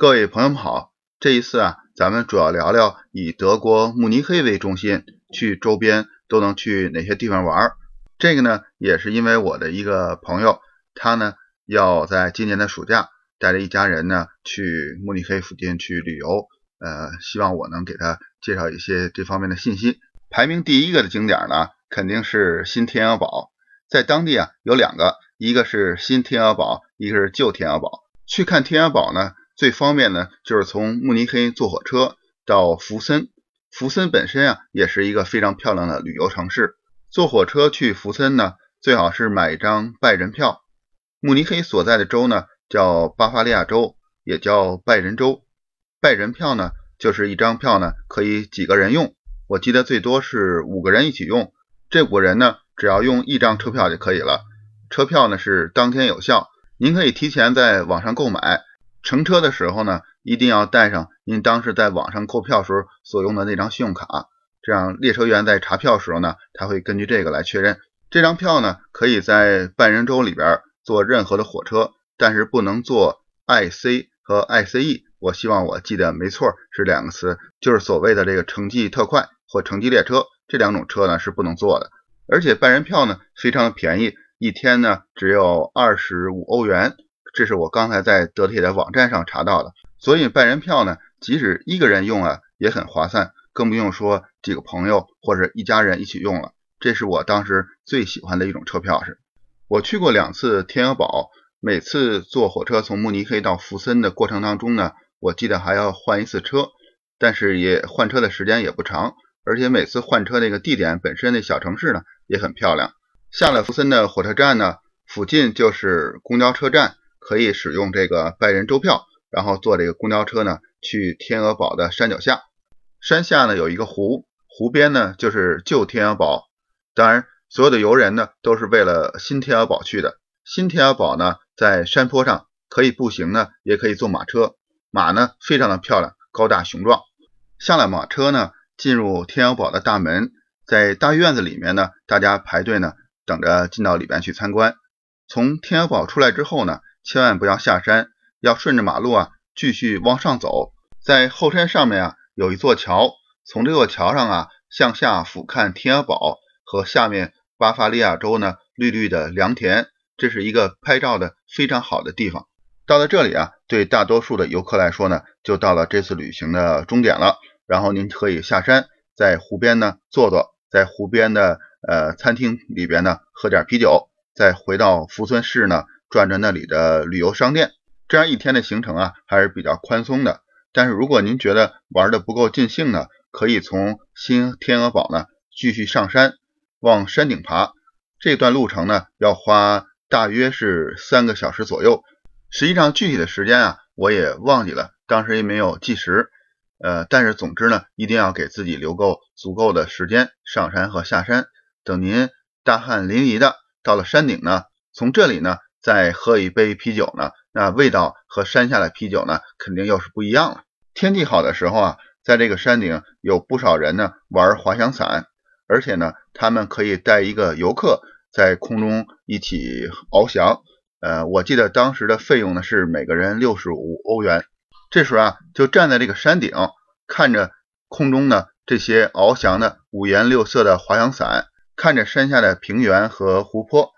各位朋友们好，这一次啊，咱们主要聊聊以德国慕尼黑为中心，去周边都能去哪些地方玩。这个呢，也是因为我的一个朋友，他呢要在今年的暑假带着一家人呢去慕尼黑附近去旅游，呃，希望我能给他介绍一些这方面的信息。排名第一个的景点呢，肯定是新天鹅堡，在当地啊有两个，一个是新天鹅堡，一个是旧天鹅堡。去看天鹅堡呢。最方便呢，就是从慕尼黑坐火车到福森。福森本身啊，也是一个非常漂亮的旅游城市。坐火车去福森呢，最好是买一张拜仁票。慕尼黑所在的州呢，叫巴伐利亚州，也叫拜仁州。拜仁票呢，就是一张票呢，可以几个人用。我记得最多是五个人一起用。这五个人呢，只要用一张车票就可以了。车票呢是当天有效，您可以提前在网上购买。乘车的时候呢，一定要带上您当时在网上购票时候所用的那张信用卡，这样列车员在查票时候呢，他会根据这个来确认。这张票呢，可以在半人州里边坐任何的火车，但是不能坐 IC 和 ICE。我希望我记得没错，是两个词，就是所谓的这个城际特快或城际列车这两种车呢是不能坐的。而且半人票呢非常的便宜，一天呢只有二十五欧元。这是我刚才在德铁的网站上查到的，所以半人票呢，即使一个人用啊，也很划算，更不用说几个朋友或者一家人一起用了。这是我当时最喜欢的一种车票是。我去过两次天鹅堡，每次坐火车从慕尼黑到福森的过程当中呢，我记得还要换一次车，但是也换车的时间也不长，而且每次换车那个地点本身那小城市呢也很漂亮。下了福森的火车站呢，附近就是公交车站。可以使用这个拜仁周票，然后坐这个公交车呢去天鹅堡的山脚下。山下呢有一个湖，湖边呢就是旧天鹅堡。当然，所有的游人呢都是为了新天鹅堡去的。新天鹅堡呢在山坡上，可以步行呢，也可以坐马车。马呢非常的漂亮，高大雄壮。下了马车呢，进入天鹅堡的大门，在大院子里面呢，大家排队呢等着进到里边去参观。从天鹅堡出来之后呢。千万不要下山，要顺着马路啊继续往上走。在后山上面啊有一座桥，从这座桥上啊向下俯瞰天鹅堡和下面巴伐利亚州呢绿绿的良田，这是一个拍照的非常好的地方。到了这里啊，对大多数的游客来说呢，就到了这次旅行的终点了。然后您可以下山，在湖边呢坐坐，在湖边的呃餐厅里边呢喝点啤酒，再回到福村市呢。转转那里的旅游商店，这样一天的行程啊还是比较宽松的。但是如果您觉得玩的不够尽兴呢，可以从新天鹅堡呢继续上山往山顶爬。这段路程呢要花大约是三个小时左右。实际上具体的时间啊我也忘记了，当时也没有计时。呃，但是总之呢，一定要给自己留够足够的时间上山和下山。等您大汗淋漓的到了山顶呢，从这里呢。再喝一杯啤酒呢，那味道和山下的啤酒呢，肯定又是不一样了。天气好的时候啊，在这个山顶有不少人呢玩滑翔伞，而且呢，他们可以带一个游客在空中一起翱翔。呃，我记得当时的费用呢是每个人六十五欧元。这时候啊，就站在这个山顶，看着空中呢这些翱翔的五颜六色的滑翔伞，看着山下的平原和湖泊。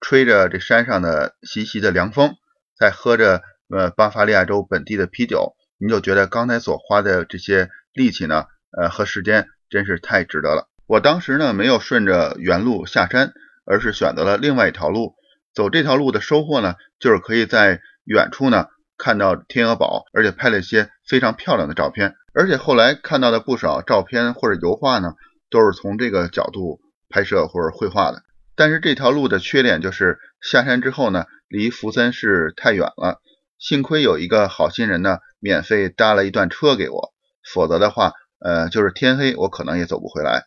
吹着这山上的习习的凉风，再喝着呃巴伐利亚州本地的啤酒，你就觉得刚才所花的这些力气呢，呃和时间真是太值得了。我当时呢没有顺着原路下山，而是选择了另外一条路。走这条路的收获呢，就是可以在远处呢看到天鹅堡，而且拍了一些非常漂亮的照片。而且后来看到的不少照片或者油画呢，都是从这个角度拍摄或者绘画的。但是这条路的缺点就是下山之后呢，离福森市太远了。幸亏有一个好心人呢，免费搭了一段车给我，否则的话，呃，就是天黑我可能也走不回来。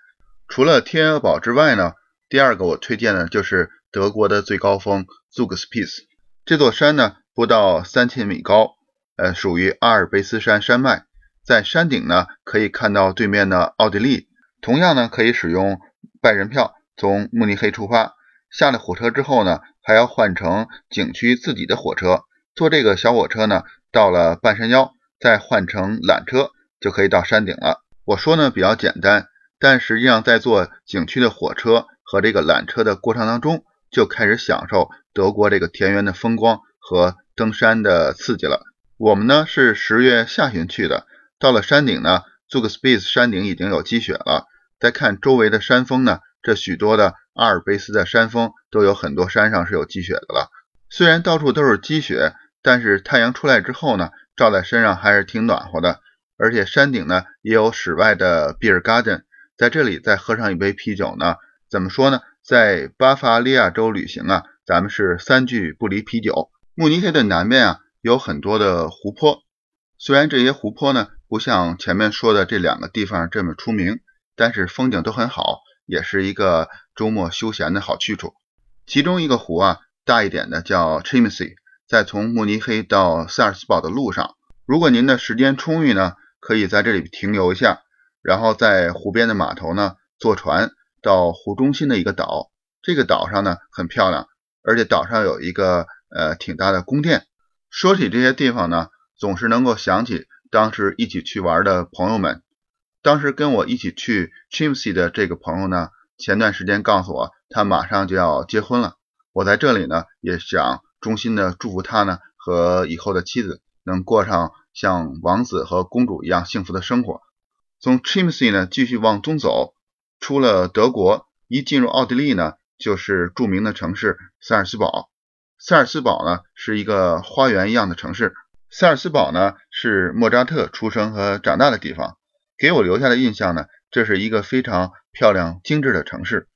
除了天鹅堡之外呢，第二个我推荐的就是德国的最高峰 Zugspitze。这座山呢不到三千米高，呃，属于阿尔卑斯山山脉。在山顶呢可以看到对面的奥地利，同样呢可以使用拜仁票。从慕尼黑出发，下了火车之后呢，还要换乘景区自己的火车。坐这个小火车呢，到了半山腰，再换成缆车就可以到山顶了。我说呢比较简单，但实际上在坐景区的火车和这个缆车的过程当中，就开始享受德国这个田园的风光和登山的刺激了。我们呢是十月下旬去的，到了山顶呢，做个 Space 山顶已经有积雪了。再看周围的山峰呢，这许多的阿尔卑斯的山峰都有很多山上是有积雪的了。虽然到处都是积雪，但是太阳出来之后呢，照在身上还是挺暖和的。而且山顶呢也有室外的 Beer Garden，在这里再喝上一杯啤酒呢，怎么说呢？在巴伐利亚州旅行啊，咱们是三句不离啤酒。慕尼黑的南面啊。有很多的湖泊，虽然这些湖泊呢不像前面说的这两个地方这么出名，但是风景都很好，也是一个周末休闲的好去处。其中一个湖啊，大一点的叫 Chiemsee，在从慕尼黑到萨尔斯堡的路上，如果您的时间充裕呢，可以在这里停留一下，然后在湖边的码头呢坐船到湖中心的一个岛。这个岛上呢很漂亮，而且岛上有一个呃挺大的宫殿。说起这些地方呢，总是能够想起当时一起去玩的朋友们。当时跟我一起去 Chiemsee 的这个朋友呢，前段时间告诉我，他马上就要结婚了。我在这里呢，也想衷心的祝福他呢和以后的妻子能过上像王子和公主一样幸福的生活。从 Chiemsee 呢继续往东走，出了德国，一进入奥地利呢，就是著名的城市萨尔斯堡。萨尔斯堡呢是一个花园一样的城市。萨尔斯堡呢是莫扎特出生和长大的地方，给我留下的印象呢，这是一个非常漂亮精致的城市。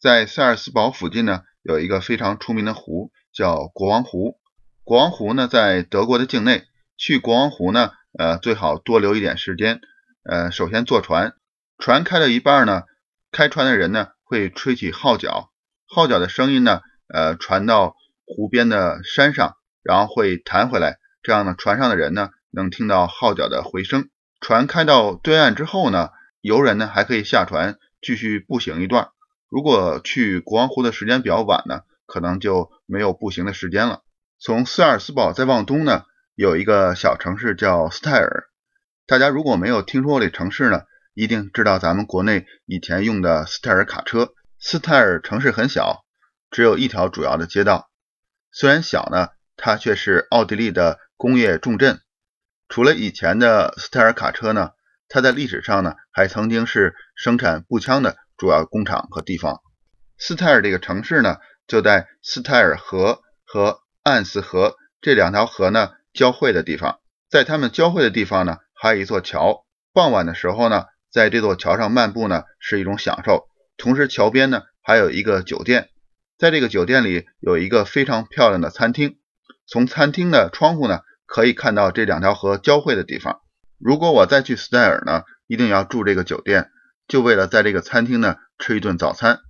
在萨尔斯堡附近呢，有一个非常出名的湖，叫国王湖。国王湖呢在德国的境内，去国王湖呢，呃，最好多留一点时间。呃，首先坐船，船开到一半呢，开船的人呢会吹起号角，号角的声音呢，呃，传到。湖边的山上，然后会弹回来，这样呢，船上的人呢能听到号角的回声。船开到对岸之后呢，游人呢还可以下船继续步行一段。如果去国王湖的时间比较晚呢，可能就没有步行的时间了。从斯尔斯堡再往东呢，有一个小城市叫斯泰尔。大家如果没有听说过这城市呢，一定知道咱们国内以前用的斯泰尔卡车。斯泰尔城市很小，只有一条主要的街道。虽然小呢，它却是奥地利的工业重镇。除了以前的斯泰尔卡车呢，它在历史上呢还曾经是生产步枪的主要工厂和地方。斯泰尔这个城市呢，就在斯泰尔河和暗斯河这两条河呢交汇的地方。在它们交汇的地方呢，还有一座桥。傍晚的时候呢，在这座桥上漫步呢是一种享受。同时，桥边呢还有一个酒店。在这个酒店里有一个非常漂亮的餐厅，从餐厅的窗户呢可以看到这两条河交汇的地方。如果我再去斯泰尔呢，一定要住这个酒店，就为了在这个餐厅呢吃一顿早餐。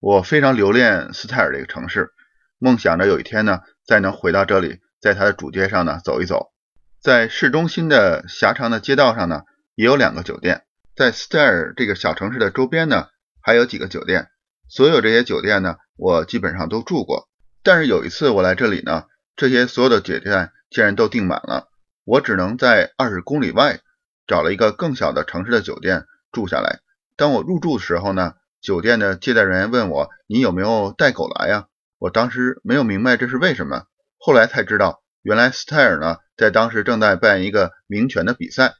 我非常留恋斯泰尔这个城市，梦想着有一天呢再能回到这里，在它的主街上呢走一走。在市中心的狭长的街道上呢，也有两个酒店。在斯泰尔这个小城市的周边呢，还有几个酒店。所有这些酒店呢，我基本上都住过。但是有一次我来这里呢，这些所有的酒店竟然都订满了，我只能在二十公里外找了一个更小的城市的酒店住下来。当我入住的时候呢，酒店的接待人员问我：“你有没有带狗来呀？”我当时没有明白这是为什么，后来才知道，原来斯泰尔呢在当时正在办一个名犬的比赛。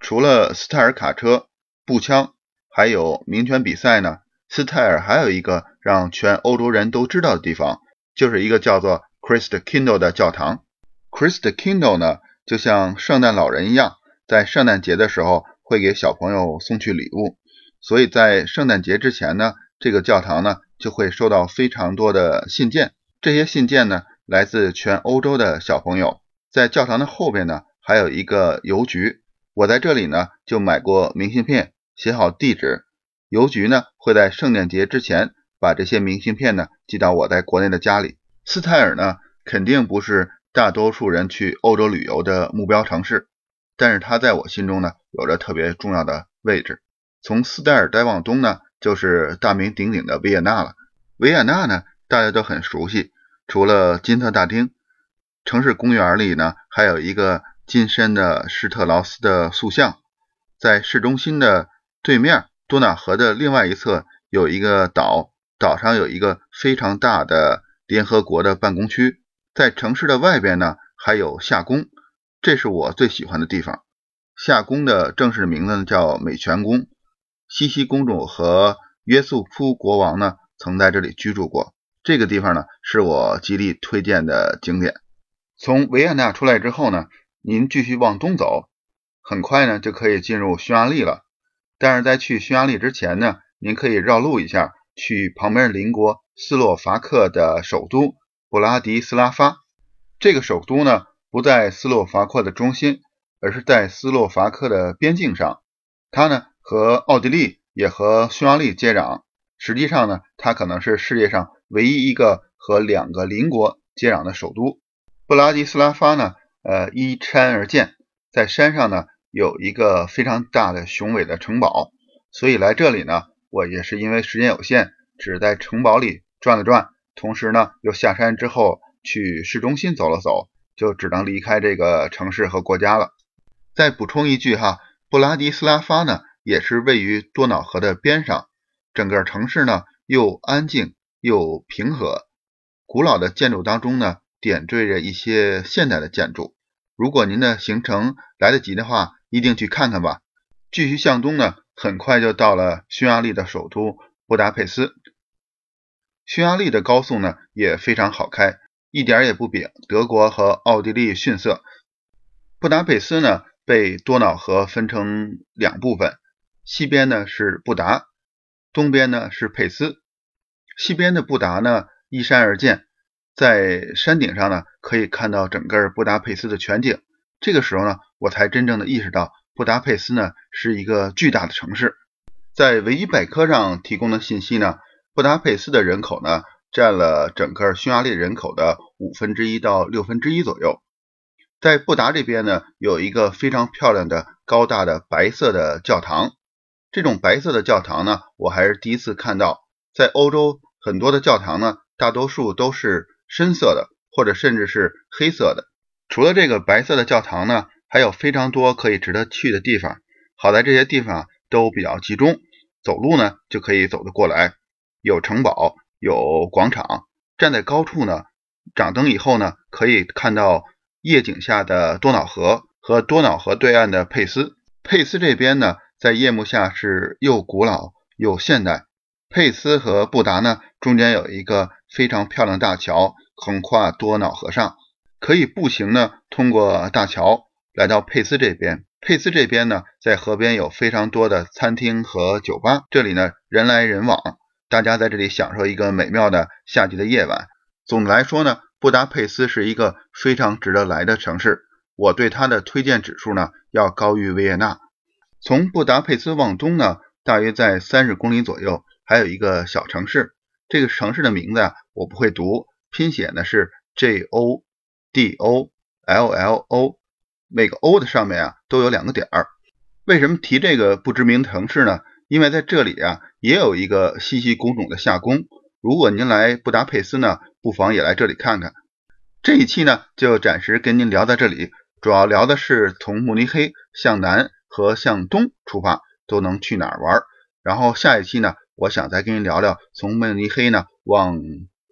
除了斯泰尔卡车、步枪，还有名犬比赛呢。斯泰尔还有一个让全欧洲人都知道的地方，就是一个叫做 Christ Kindle 的教堂。Christ Kindle 呢，就像圣诞老人一样，在圣诞节的时候会给小朋友送去礼物。所以在圣诞节之前呢，这个教堂呢就会收到非常多的信件。这些信件呢，来自全欧洲的小朋友。在教堂的后边呢，还有一个邮局。我在这里呢就买过明信片，写好地址。邮局呢会在圣诞节之前把这些明信片呢寄到我在国内的家里。斯泰尔呢肯定不是大多数人去欧洲旅游的目标城市，但是它在我心中呢有着特别重要的位置。从斯泰尔再往东呢就是大名鼎鼎的维也纳了。维也纳呢大家都很熟悉，除了金色大厅，城市公园里呢还有一个金身的施特劳斯的塑像。在市中心的对面，多瑙河的另外一侧有一个岛，岛上有一个非常大的联合国的办公区。在城市的外边呢，还有夏宫，这是我最喜欢的地方。夏宫的正式名字呢叫美泉宫，西西公主和约瑟夫国王呢曾在这里居住过。这个地方呢是我极力推荐的景点。从维也纳出来之后呢，您继续往东走。很快呢，就可以进入匈牙利了。但是在去匈牙利之前呢，您可以绕路一下，去旁边邻国斯洛伐克的首都布拉迪斯拉发。这个首都呢，不在斯洛伐克的中心，而是在斯洛伐克的边境上。它呢，和奥地利也和匈牙利接壤。实际上呢，它可能是世界上唯一一个和两个邻国接壤的首都。布拉迪斯拉发呢，呃，依山而建，在山上呢。有一个非常大的雄伟的城堡，所以来这里呢，我也是因为时间有限，只在城堡里转了转，同时呢又下山之后去市中心走了走，就只能离开这个城市和国家了。再补充一句哈，布拉迪斯拉发呢也是位于多瑙河的边上，整个城市呢又安静又平和，古老的建筑当中呢点缀着一些现代的建筑。如果您的行程来得及的话，一定去看看吧。继续向东呢，很快就到了匈牙利的首都布达佩斯。匈牙利的高速呢也非常好开，一点也不比德国和奥地利逊色。布达佩斯呢被多瑙河分成两部分，西边呢是布达，东边呢是佩斯。西边的布达呢依山而建，在山顶上呢可以看到整个布达佩斯的全景。这个时候呢。我才真正的意识到，布达佩斯呢是一个巨大的城市。在维基百科上提供的信息呢，布达佩斯的人口呢占了整个匈牙利人口的五分之一到六分之一左右。在布达这边呢，有一个非常漂亮的高大的白色的教堂。这种白色的教堂呢，我还是第一次看到。在欧洲很多的教堂呢，大多数都是深色的，或者甚至是黑色的。除了这个白色的教堂呢。还有非常多可以值得去的地方，好在这些地方都比较集中，走路呢就可以走得过来。有城堡，有广场，站在高处呢，掌灯以后呢，可以看到夜景下的多瑙河和多瑙河对岸的佩斯。佩斯这边呢，在夜幕下是又古老又现代。佩斯和布达呢，中间有一个非常漂亮大桥，横跨多瑙河上，可以步行呢通过大桥。来到佩斯这边，佩斯这边呢，在河边有非常多的餐厅和酒吧，这里呢人来人往，大家在这里享受一个美妙的夏季的夜晚。总的来说呢，布达佩斯是一个非常值得来的城市，我对它的推荐指数呢要高于维也纳。从布达佩斯往东呢，大约在三十公里左右，还有一个小城市，这个城市的名字啊我不会读，拼写呢是 J O D O L L O。每个 O 的上面啊都有两个点儿。为什么提这个不知名城市呢？因为在这里啊也有一个西西公主的夏宫。如果您来布达佩斯呢，不妨也来这里看看。这一期呢就暂时跟您聊到这里，主要聊的是从慕尼黑向南和向东出发都能去哪儿玩。然后下一期呢，我想再跟您聊聊从慕尼黑呢往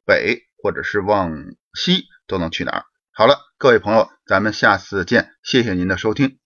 北或者是往西都能去哪儿。好了，各位朋友，咱们下次见，谢谢您的收听。